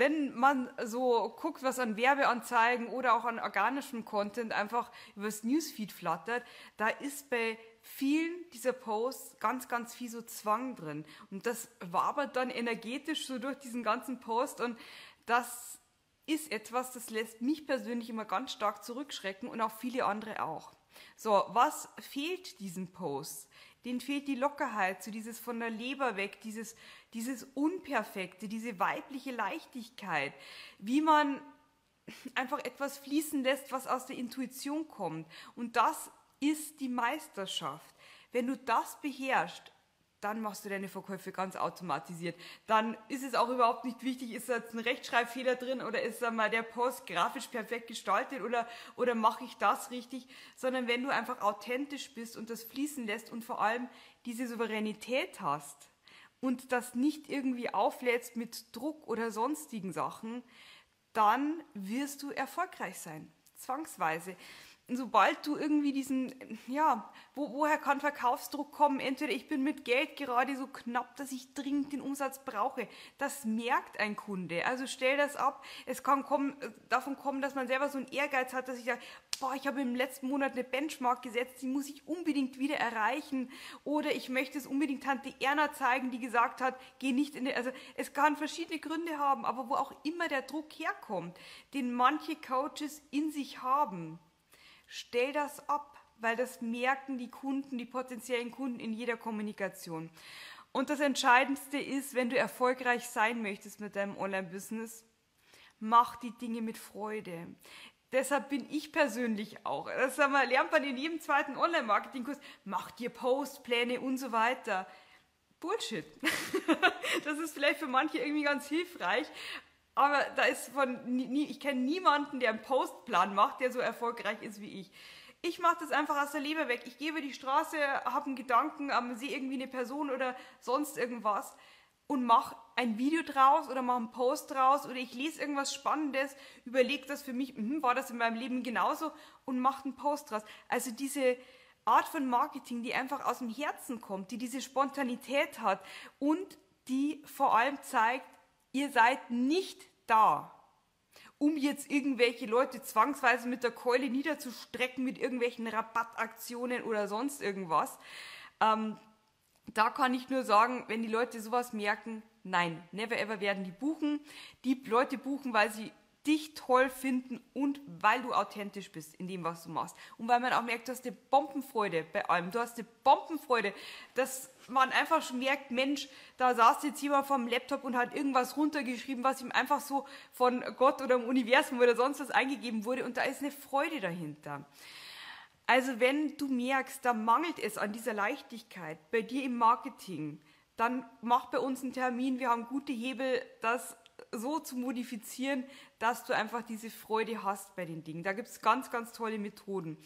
wenn man so guckt, was an Werbeanzeigen oder auch an organischem Content einfach übers Newsfeed flattert, da ist bei vielen dieser Posts ganz, ganz viel so Zwang drin. Und das wabert dann energetisch so durch diesen ganzen Post und das ist etwas, das lässt mich persönlich immer ganz stark zurückschrecken und auch viele andere auch. So, was fehlt diesem Post? Denen fehlt die Lockerheit, so dieses von der Leber weg, dieses, dieses Unperfekte, diese weibliche Leichtigkeit, wie man einfach etwas fließen lässt, was aus der Intuition kommt. Und das ist die Meisterschaft. Wenn du das beherrschst, dann machst du deine Verkäufe ganz automatisiert. Dann ist es auch überhaupt nicht wichtig, ist da jetzt ein Rechtschreibfehler drin oder ist da mal der Post grafisch perfekt gestaltet oder, oder mache ich das richtig, sondern wenn du einfach authentisch bist und das fließen lässt und vor allem diese Souveränität hast und das nicht irgendwie auflädst mit Druck oder sonstigen Sachen, dann wirst du erfolgreich sein. Zwangsweise sobald du irgendwie diesen, ja, wo, woher kann Verkaufsdruck kommen? Entweder ich bin mit Geld gerade so knapp, dass ich dringend den Umsatz brauche. Das merkt ein Kunde. Also stell das ab. Es kann kommen, davon kommen, dass man selber so einen Ehrgeiz hat, dass ich sage, boah, ich habe im letzten Monat eine Benchmark gesetzt, die muss ich unbedingt wieder erreichen. Oder ich möchte es unbedingt Tante Erna zeigen, die gesagt hat, geh nicht in die, also es kann verschiedene Gründe haben, aber wo auch immer der Druck herkommt, den manche Coaches in sich haben Stell das ab, weil das merken die Kunden, die potenziellen Kunden in jeder Kommunikation. Und das Entscheidendste ist, wenn du erfolgreich sein möchtest mit deinem Online-Business, mach die Dinge mit Freude. Deshalb bin ich persönlich auch. Das lernt man in jedem zweiten Online-Marketing-Kurs. Mach dir Postpläne und so weiter. Bullshit. das ist vielleicht für manche irgendwie ganz hilfreich, aber da ist von, nie, ich kenne niemanden, der einen Postplan macht, der so erfolgreich ist wie ich. Ich mache das einfach aus der Leber weg. Ich gehe über die Straße, habe einen Gedanken, ähm, sehe irgendwie eine Person oder sonst irgendwas und mache ein Video draus oder mache einen Post draus oder ich lese irgendwas Spannendes, überlege das für mich, mh, war das in meinem Leben genauso und mache einen Post draus. Also diese Art von Marketing, die einfach aus dem Herzen kommt, die diese Spontanität hat und die vor allem zeigt, ihr seid nicht da, um jetzt irgendwelche Leute zwangsweise mit der Keule niederzustrecken mit irgendwelchen Rabattaktionen oder sonst irgendwas. Ähm, da kann ich nur sagen, wenn die Leute sowas merken, nein, never ever werden die buchen. Die Leute buchen, weil sie dich toll finden und weil du authentisch bist in dem, was du machst. Und weil man auch merkt, du hast eine Bombenfreude bei allem. Du hast eine Bombenfreude, dass man einfach schon merkt, Mensch, da saß jetzt jemand vom Laptop und hat irgendwas runtergeschrieben, was ihm einfach so von Gott oder dem Universum oder sonst was eingegeben wurde und da ist eine Freude dahinter. Also wenn du merkst, da mangelt es an dieser Leichtigkeit bei dir im Marketing, dann mach bei uns einen Termin. Wir haben gute Hebel, das so zu modifizieren, dass du einfach diese Freude hast bei den Dingen. Da gibt es ganz, ganz tolle Methoden.